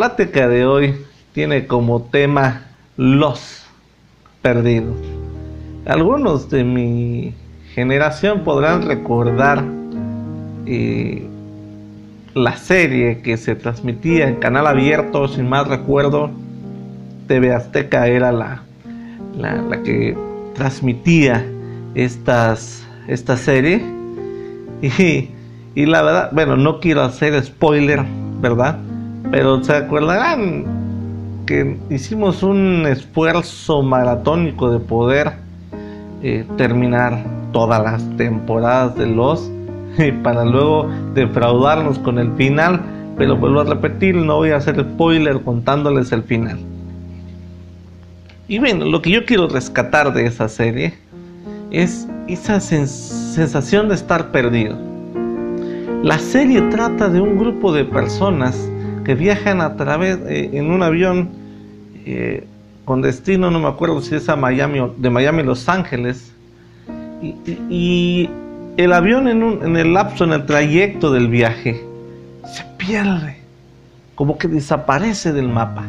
La plática de hoy tiene como tema los perdidos. Algunos de mi generación podrán recordar eh, la serie que se transmitía en canal abierto, sin más recuerdo, TV Azteca era la, la, que transmitía estas, esta serie. Y, y la verdad, bueno, no quiero hacer spoiler, ¿verdad? Pero se acordarán que hicimos un esfuerzo maratónico de poder eh, terminar todas las temporadas de Los para luego defraudarnos con el final. Pero vuelvo a repetir, no voy a hacer spoiler contándoles el final. Y bueno, lo que yo quiero rescatar de esa serie es esa sensación de estar perdido. La serie trata de un grupo de personas que viajan a través eh, en un avión eh, con destino, no me acuerdo si es a Miami o de Miami a Los Ángeles, y, el avión en, en el lapso, en el trayecto del viaje, se pierde, como que desaparece del mapa.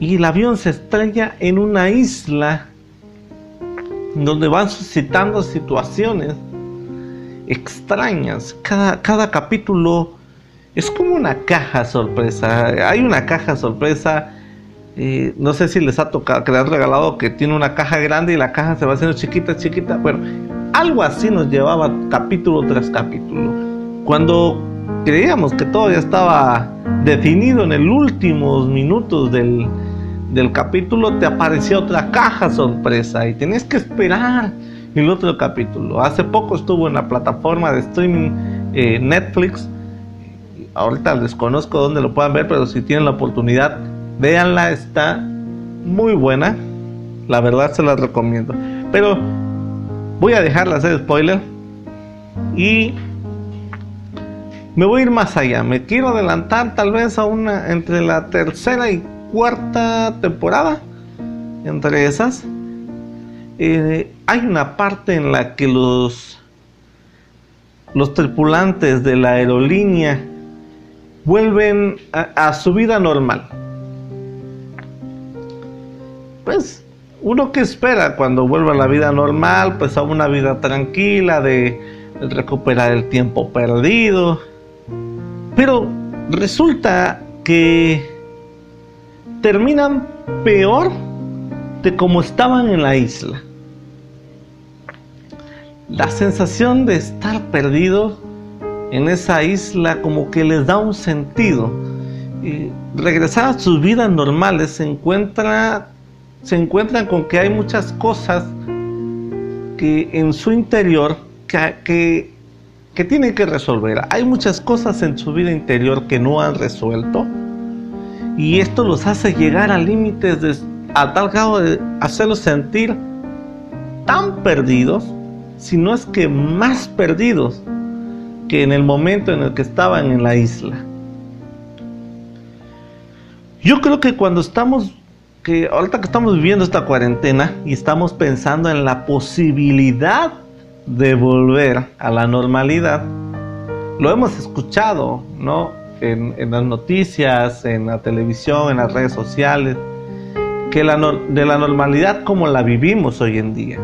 Y el avión se estrella en una isla donde van suscitando situaciones extrañas. Cada, cada capítulo es como una caja sorpresa. Hay una caja sorpresa. Eh, no sé si les ha tocado, que les han regalado que tiene una caja grande y la caja se va haciendo chiquita, chiquita. Bueno, algo así nos llevaba capítulo tras capítulo. Cuando creíamos que todo estaba definido en el últimos minutos del, del capítulo, te aparecía otra caja sorpresa y tenías que esperar el otro capítulo. Hace poco estuvo en la plataforma de streaming eh, Netflix ahorita desconozco dónde lo puedan ver, pero si tienen la oportunidad, véanla, está muy buena. La verdad se la recomiendo. Pero voy a dejarla hacer spoiler y me voy a ir más allá. Me quiero adelantar tal vez a una entre la tercera y cuarta temporada. Entre esas, eh, hay una parte en la que los los tripulantes de la aerolínea vuelven a, su vida normal. Pues uno que espera cuando vuelva a la vida normal, pues a una vida tranquila, de recuperar el tiempo perdido. Pero resulta que terminan peor de como estaban en la isla. La sensación de estar perdido en esa isla como que les da un sentido. Y regresar a sus vidas normales se, encuentra, se encuentran con que hay muchas cosas que en su interior que, que, que tienen que resolver. Hay muchas cosas en su vida interior que no han resuelto y esto los hace llegar a límites a tal grado de hacerlos sentir tan perdidos, si no es que más perdidos que en el momento en el que estaban en la isla. Yo creo que cuando estamos, que ahorita que estamos viviendo esta cuarentena y estamos pensando en la posibilidad de volver a la normalidad, lo hemos escuchado, ¿no? En, en las noticias, en la televisión, en las redes sociales, que la, de la normalidad como la vivimos hoy en día.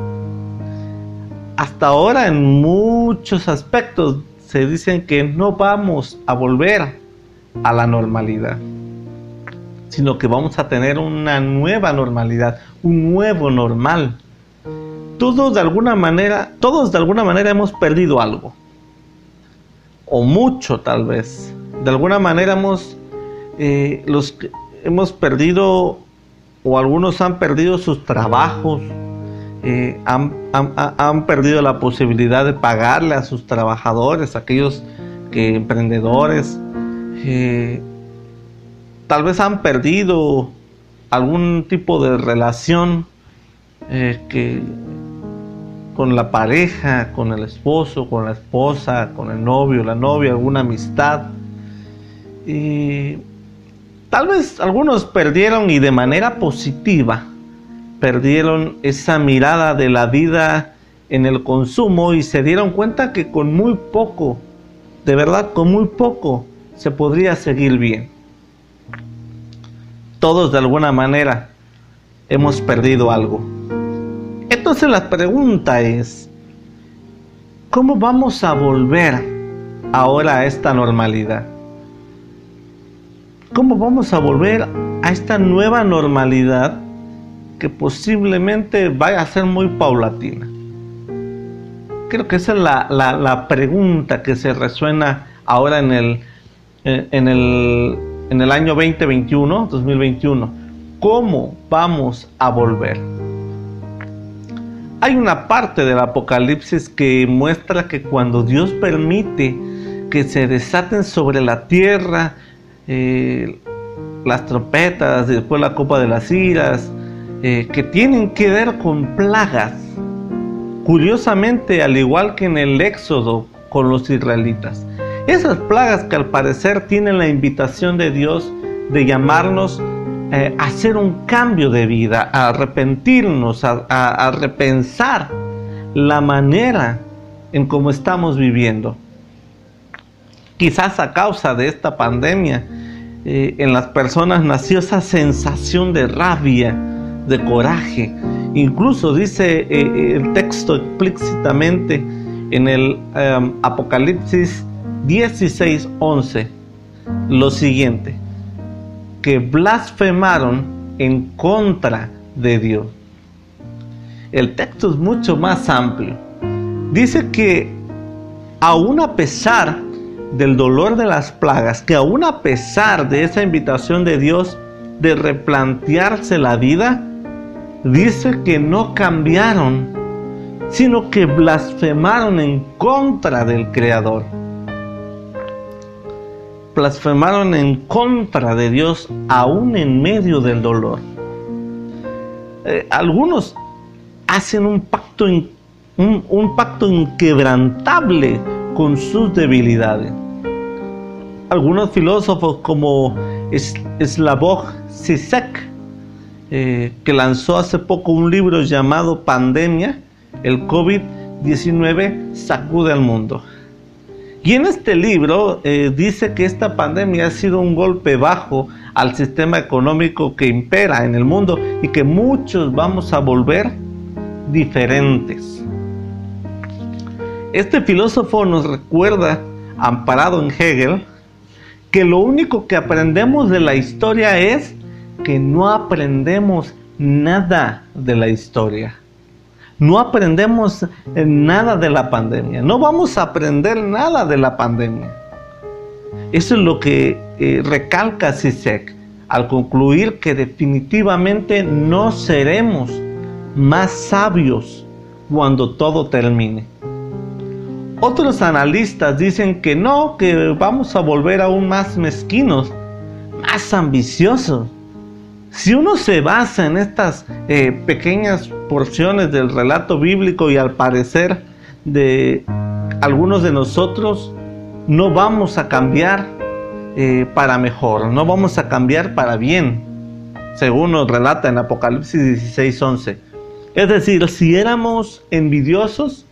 Hasta ahora en muchos aspectos se dicen que no vamos a volver a la normalidad, sino que vamos a tener una nueva normalidad, un nuevo normal. Todos de alguna manera, todos de alguna manera hemos perdido algo, o mucho tal vez. De alguna manera hemos, eh, los, hemos perdido, o algunos han perdido sus trabajos, eh, han, perdido la posibilidad de pagarle a sus trabajadores, aquellos que emprendedores, eh, tal vez han perdido algún tipo de relación eh, que con la pareja, con el esposo, con la esposa, con el novio, la novia, alguna amistad. Y tal vez algunos perdieron y de manera positiva perdieron esa mirada de la vida en el consumo y se dieron cuenta que con muy poco, de verdad con muy poco, se podría seguir bien. Todos de alguna manera hemos perdido algo. Entonces la pregunta es, ¿cómo vamos a volver ahora a esta normalidad? ¿Cómo vamos a volver a esta nueva normalidad que posiblemente vaya a ser muy paulatina? Creo que esa es la, pregunta que se resuena ahora en el, en el, en el año 2021, 2021. ¿Cómo vamos a volver? Hay una parte del Apocalipsis que muestra que cuando Dios permite que se desaten sobre la tierra eh, las trompetas, después la copa de las iras, eh, que tienen que ver con plagas. Curiosamente, al igual que en el Éxodo con los israelitas. Esas plagas que al parecer tienen la invitación de Dios de llamarnos eh, a hacer un cambio de vida, a arrepentirnos, a, repensar la manera en cómo estamos viviendo. Quizás a causa de esta pandemia, eh, en las personas nació esa sensación de rabia, de coraje. Incluso dice eh, el texto explícitamente en el em, Apocalipsis 16:11 lo siguiente, que blasfemaron en contra de Dios. El texto es mucho más amplio. Dice que aún a pesar del dolor de las plagas, que aún a pesar de esa invitación de Dios de replantearse la vida, dice que no cambiaron, sino que blasfemaron en contra del Creador. Blasfemaron en contra de Dios aún en medio del dolor. Eh, algunos hacen un pacto, un pacto inquebrantable con sus debilidades algunos filósofos como Slavoj Zizek, eh, que lanzó hace poco un libro llamado Pandemia, el COVID-19 sacude al mundo. Y en este libro eh, dice que esta pandemia ha sido un golpe bajo al sistema económico que impera en el mundo y que muchos vamos a volver diferentes. Este filósofo nos recuerda, amparado en Hegel, que lo único que aprendemos de la historia es que no aprendemos nada de la historia. No aprendemos nada de la pandemia. No vamos a aprender nada de la pandemia. Eso es lo que eh, recalca Sisek al concluir que definitivamente no seremos más sabios cuando todo termine. Otros analistas dicen que no, que vamos a volver aún más mezquinos, más ambiciosos. Si uno se basa en estas eh, pequeñas porciones del relato bíblico y al parecer de algunos de nosotros, no vamos a cambiar eh, para mejor, no vamos a cambiar para bien, según nos relata en Apocalipsis 16:11. Es decir, si éramos envidiosos,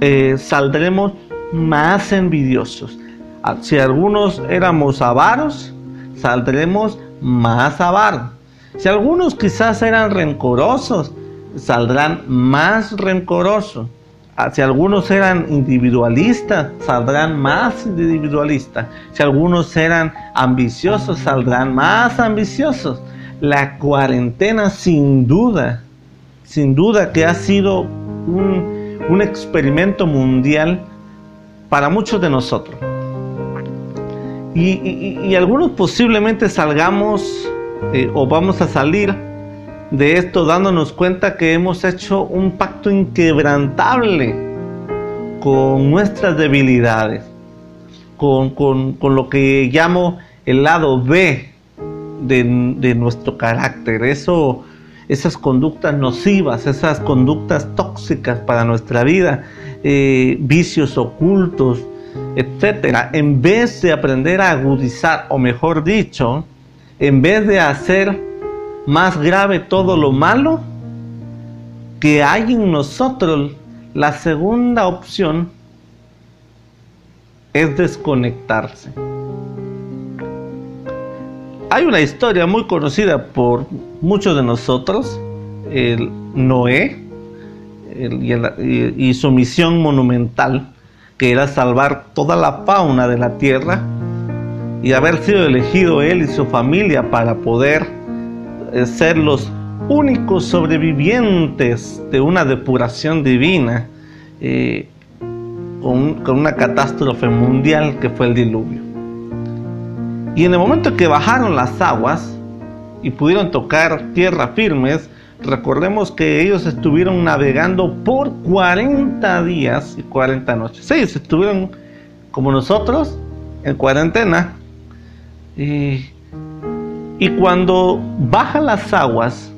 eh, saldremos más envidiosos. Ah, si algunos éramos avaros, saldremos más avaros. Si algunos quizás eran rencorosos, saldrán más rencorosos. Ah, si algunos eran individualistas, saldrán más individualistas. Si algunos eran ambiciosos, saldrán más ambiciosos. La cuarentena sin duda, sin duda que ha sido un un experimento mundial para muchos de nosotros. Y, algunos posiblemente salgamos eh, o vamos a salir de esto dándonos cuenta que hemos hecho un pacto inquebrantable con nuestras debilidades, con, lo que llamo el lado B de, de nuestro carácter. Eso esas conductas nocivas, esas conductas tóxicas para nuestra vida, eh, vicios ocultos, etcétera, en vez de aprender a agudizar, o mejor dicho, en vez de hacer más grave todo lo malo que hay en nosotros, la segunda opción es desconectarse. Hay una historia muy conocida por muchos de nosotros, el Noé y, su misión monumental, que era salvar toda la fauna de la tierra y haber sido elegido él y su familia para poder eh, ser los únicos sobrevivientes de una depuración divina eh, con, una catástrofe mundial que fue el diluvio. Y en el momento que bajaron las aguas y pudieron tocar tierra firmes, recordemos que ellos estuvieron navegando por 40 días y 40 noches. Sí, estuvieron como nosotros en cuarentena. Y, y cuando bajan las aguas,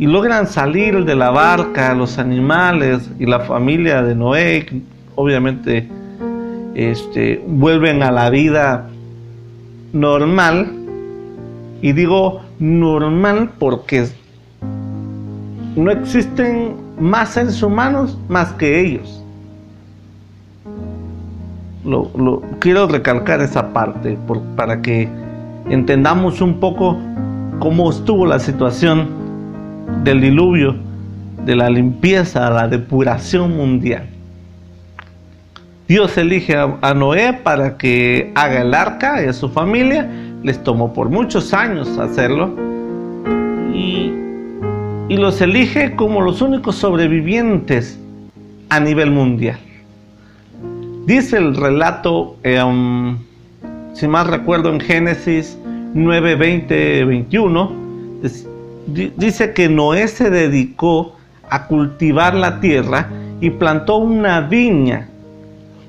y logran salir de la barca los animales y la familia de Noé, obviamente este, vuelven a la vida normal. Y digo normal porque no existen más seres humanos más que ellos. Lo, quiero recalcar esa parte para que entendamos un poco cómo estuvo la situación del diluvio, de la limpieza, la depuración mundial. Dios elige a, Noé para que haga el arca y a su familia. Les tomó por muchos años hacerlo. Y, los elige como los únicos sobrevivientes a nivel mundial. Dice el relato, em, si más recuerdo, en Génesis 9, 20, 21 dice que Noé se dedicó a cultivar la tierra y plantó una viña.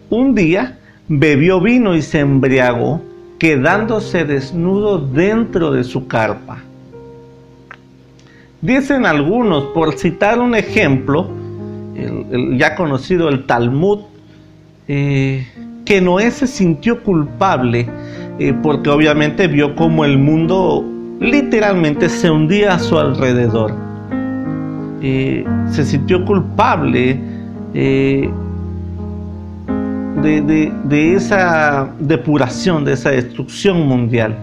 Un día bebió vino y se embriagó, quedándose desnudo dentro de su carpa. Dicen algunos, por citar un ejemplo, ya conocido el Talmud, eh, que Noé se sintió culpable eh, porque obviamente vio como el mundo literalmente se hundía a su alrededor. se sintió culpable eh, de, esa depuración, de esa destrucción mundial.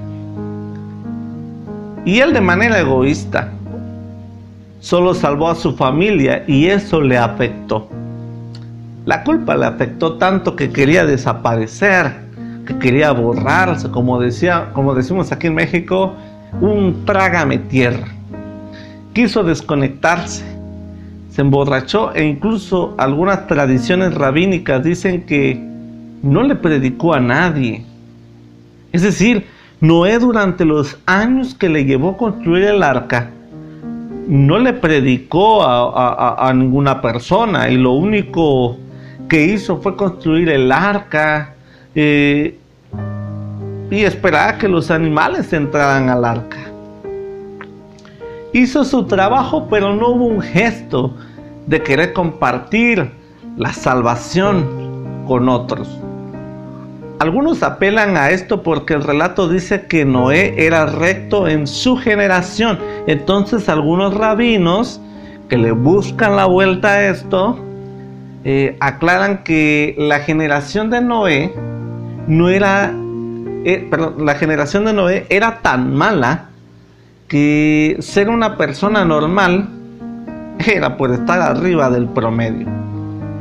Y él de manera egoísta solo salvó a su familia y eso le afectó. La culpa le afectó tanto que quería desaparecer, que quería borrarse, como decía, como decimos aquí en México, un trágame tierra. Quiso desconectarse, se emborrachó e incluso algunas tradiciones rabínicas dicen que no le predicó a nadie. Es decir, Noé durante los años que le llevó a construir el arca, no le predicó a, ninguna persona y lo único que hizo fue construir el arca, eh, y esperaba que los animales entraran al arca. Hizo su trabajo, pero no hubo un gesto de querer compartir la salvación con otros. Algunos apelan a esto porque el relato dice que Noé era recto en su generación. Entonces algunos rabinos que le buscan la vuelta a esto, eh, aclaran que la generación de Noé no era eh, la generación de Noé era tan mala que ser una persona normal era por estar arriba del promedio.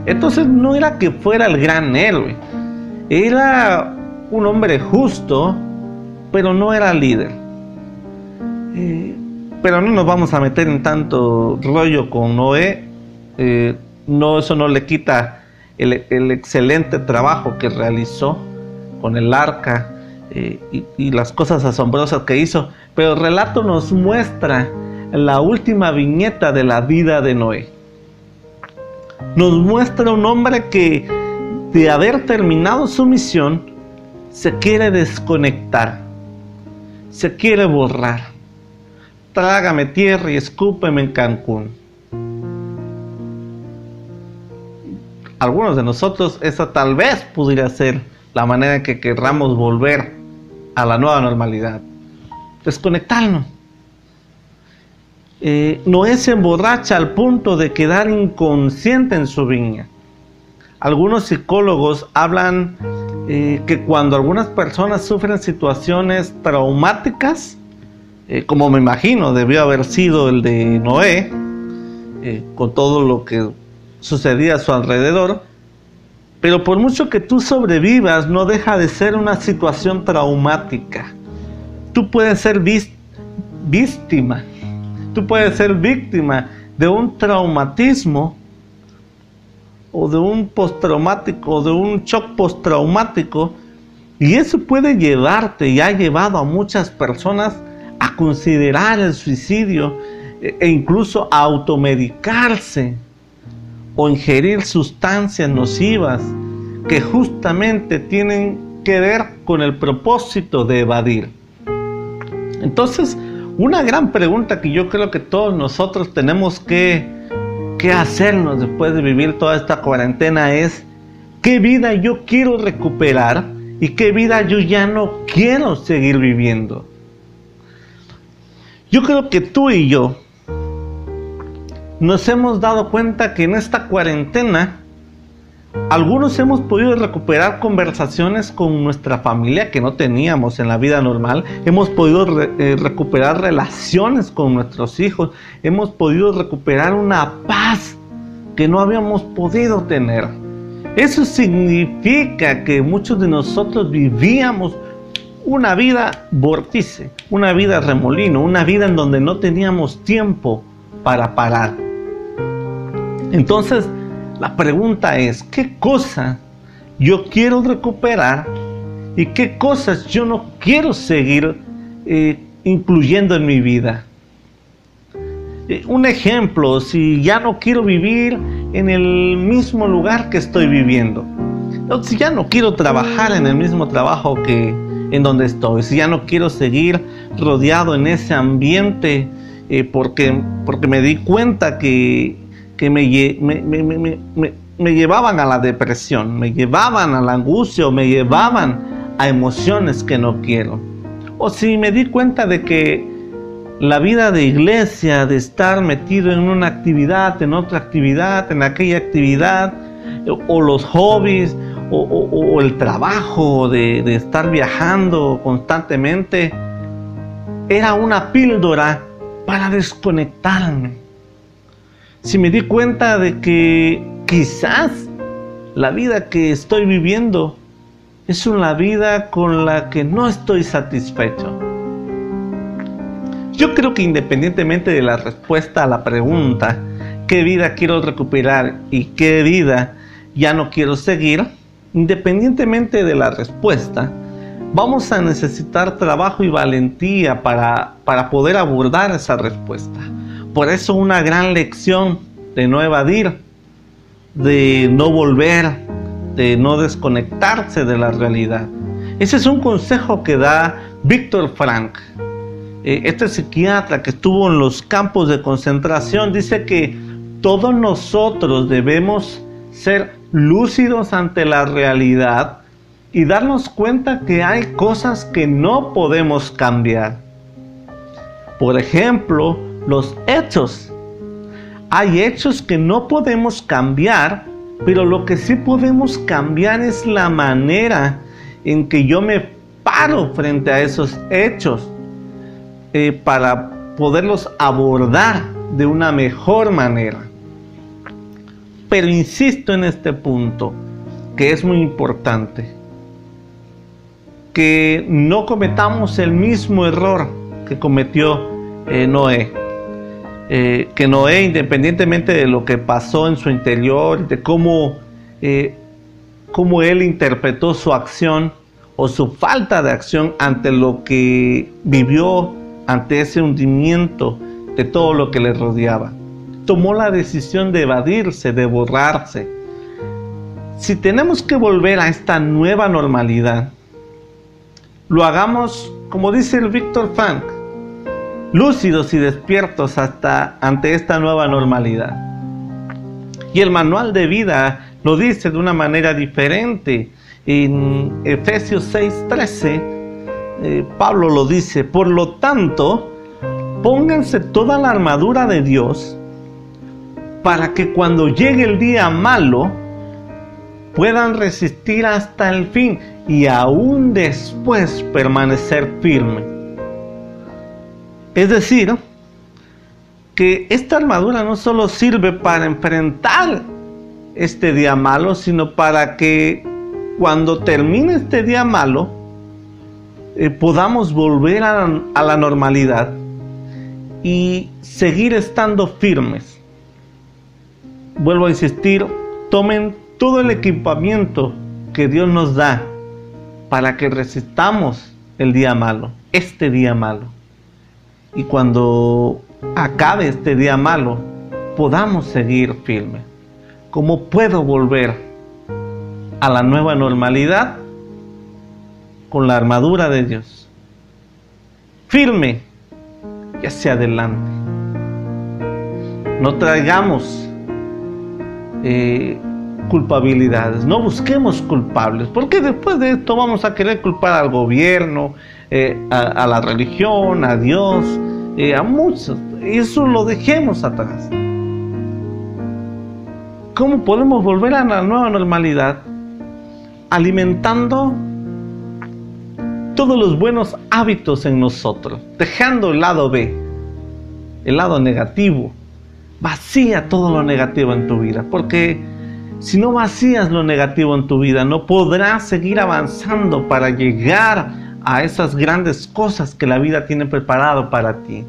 Entonces no era que fuera el gran héroe, era un hombre justo, pero no era líder. Eh, pero no nos vamos a meter en tanto rollo con Noé. Eh, no, eso no le quita el, el excelente trabajo que realizó con el arca, eh, y, las cosas asombrosas que hizo, pero el relato nos muestra la última viñeta de la vida de Noé. Nos muestra un hombre que de haber terminado su misión se quiere desconectar, se quiere borrar. Trágame tierra y escúpeme en Cancún. Algunos de nosotros esa tal vez pudiera ser la manera en que querramos volver a la nueva normalidad. Desconectarnos. Eh, Noé se emborracha al punto de quedar inconsciente en su viña. algunos psicólogos hablan eh, que cuando algunas personas sufren situaciones traumáticas, eh, como me imagino debió haber sido el de Noé, eh, con todo lo que sucedía a su alrededor, pero por mucho que tú sobrevivas, no deja de ser una situación traumática. Tú puedes ser víctima, tú puedes ser víctima de un traumatismo o de un postraumático o de un shock postraumático y eso puede llevarte y ha llevado a muchas personas a considerar el suicidio e, e incluso a automedicarse o ingerir sustancias nocivas que justamente tienen que ver con el propósito de evadir. Entonces, una gran pregunta que yo creo que todos nosotros tenemos que, que hacernos después de vivir toda esta cuarentena es, ¿qué vida yo quiero recuperar y qué vida yo ya no quiero seguir viviendo? Yo creo que tú y yo nos hemos dado cuenta que en esta cuarentena algunos hemos podido recuperar conversaciones con nuestra familia que no teníamos en la vida normal. Hemos podido eh, recuperar relaciones con nuestros hijos. Hemos podido recuperar una paz que no habíamos podido tener. Eso significa que muchos de nosotros vivíamos una vida vórtice, una vida remolino, una vida en donde no teníamos tiempo para parar. Entonces, la pregunta es, ¿qué cosa yo quiero recuperar y qué cosas yo no quiero seguir eh, incluyendo en mi vida? Eh, un ejemplo, si ya no quiero vivir en el mismo lugar que estoy viviendo, si ya no quiero trabajar en el mismo trabajo que en donde estoy, si ya no quiero seguir rodeado en ese ambiente eh, porque, porque me di cuenta que que me, me, llevaban a la depresión, me llevaban a la angustia, me llevaban a emociones que no quiero. O si me di cuenta de que la vida de iglesia, de estar metido en una actividad, en otra actividad, en aquella actividad, o los hobbies, o, el trabajo de, de estar viajando constantemente, era una píldora para desconectarme si me di cuenta de que quizás la vida que estoy viviendo es una vida con la que no estoy satisfecho. Yo creo que independientemente de la respuesta a la pregunta, ¿qué vida quiero recuperar y qué vida ya no quiero seguir? Independientemente de la respuesta, vamos a necesitar trabajo y valentía para, para poder abordar esa respuesta. Por eso una gran lección de no evadir, de no volver, de no desconectarse de la realidad. Ese es un consejo que da Víctor Frank. Eh, este psiquiatra que estuvo en los campos de concentración dice que todos nosotros debemos ser lúcidos ante la realidad y darnos cuenta que hay cosas que no podemos cambiar. Por ejemplo, los hechos. Hay hechos que no podemos cambiar, pero lo que sí podemos cambiar es la manera en que yo me paro frente a esos hechos eh, para poderlos abordar de una mejor manera. Pero insisto en este punto, que es muy importante, que no cometamos el mismo error que cometió eh, Noé. Eh, que Noé, independientemente de lo que pasó en su interior, de cómo, eh, cómo él interpretó su acción o su falta de acción ante lo que vivió, ante ese hundimiento de todo lo que le rodeaba, tomó la decisión de evadirse, de borrarse. Si tenemos que volver a esta nueva normalidad, lo hagamos como dice el Víctor Frank, lúcidos y despiertos hasta ante esta nueva normalidad. Y el manual de vida lo dice de una manera diferente. En Efesios 6:13, eh, Pablo lo dice, por lo tanto, pónganse toda la armadura de Dios para que cuando llegue el día malo, puedan resistir hasta el fin y aún después permanecer firme. Es decir, que esta armadura no solo sirve para enfrentar este día malo, sino para que cuando termine este día malo, eh, podamos volver a, a la normalidad y seguir estando firmes. Vuelvo a insistir, tomen todo el equipamiento que Dios nos da para que resistamos el día malo, este día malo. Y cuando acabe este día malo, podamos seguir firmes. ¿Cómo puedo volver a la nueva normalidad? Con la armadura de Dios. Firme y hacia adelante. No traigamos eh, culpabilidades, no busquemos culpables, porque después de esto vamos a querer culpar al gobierno, eh, a, la religión, a Dios, eh, a muchos. Eso lo dejemos atrás. ¿Cómo podemos volver a la nueva normalidad? Alimentando todos los buenos hábitos en nosotros, dejando el lado B, el lado negativo. Vacía todo lo negativo en tu vida, porque si no vacías lo negativo en tu vida, no podrás seguir avanzando para llegar a esas grandes cosas que la vida tiene preparado para ti.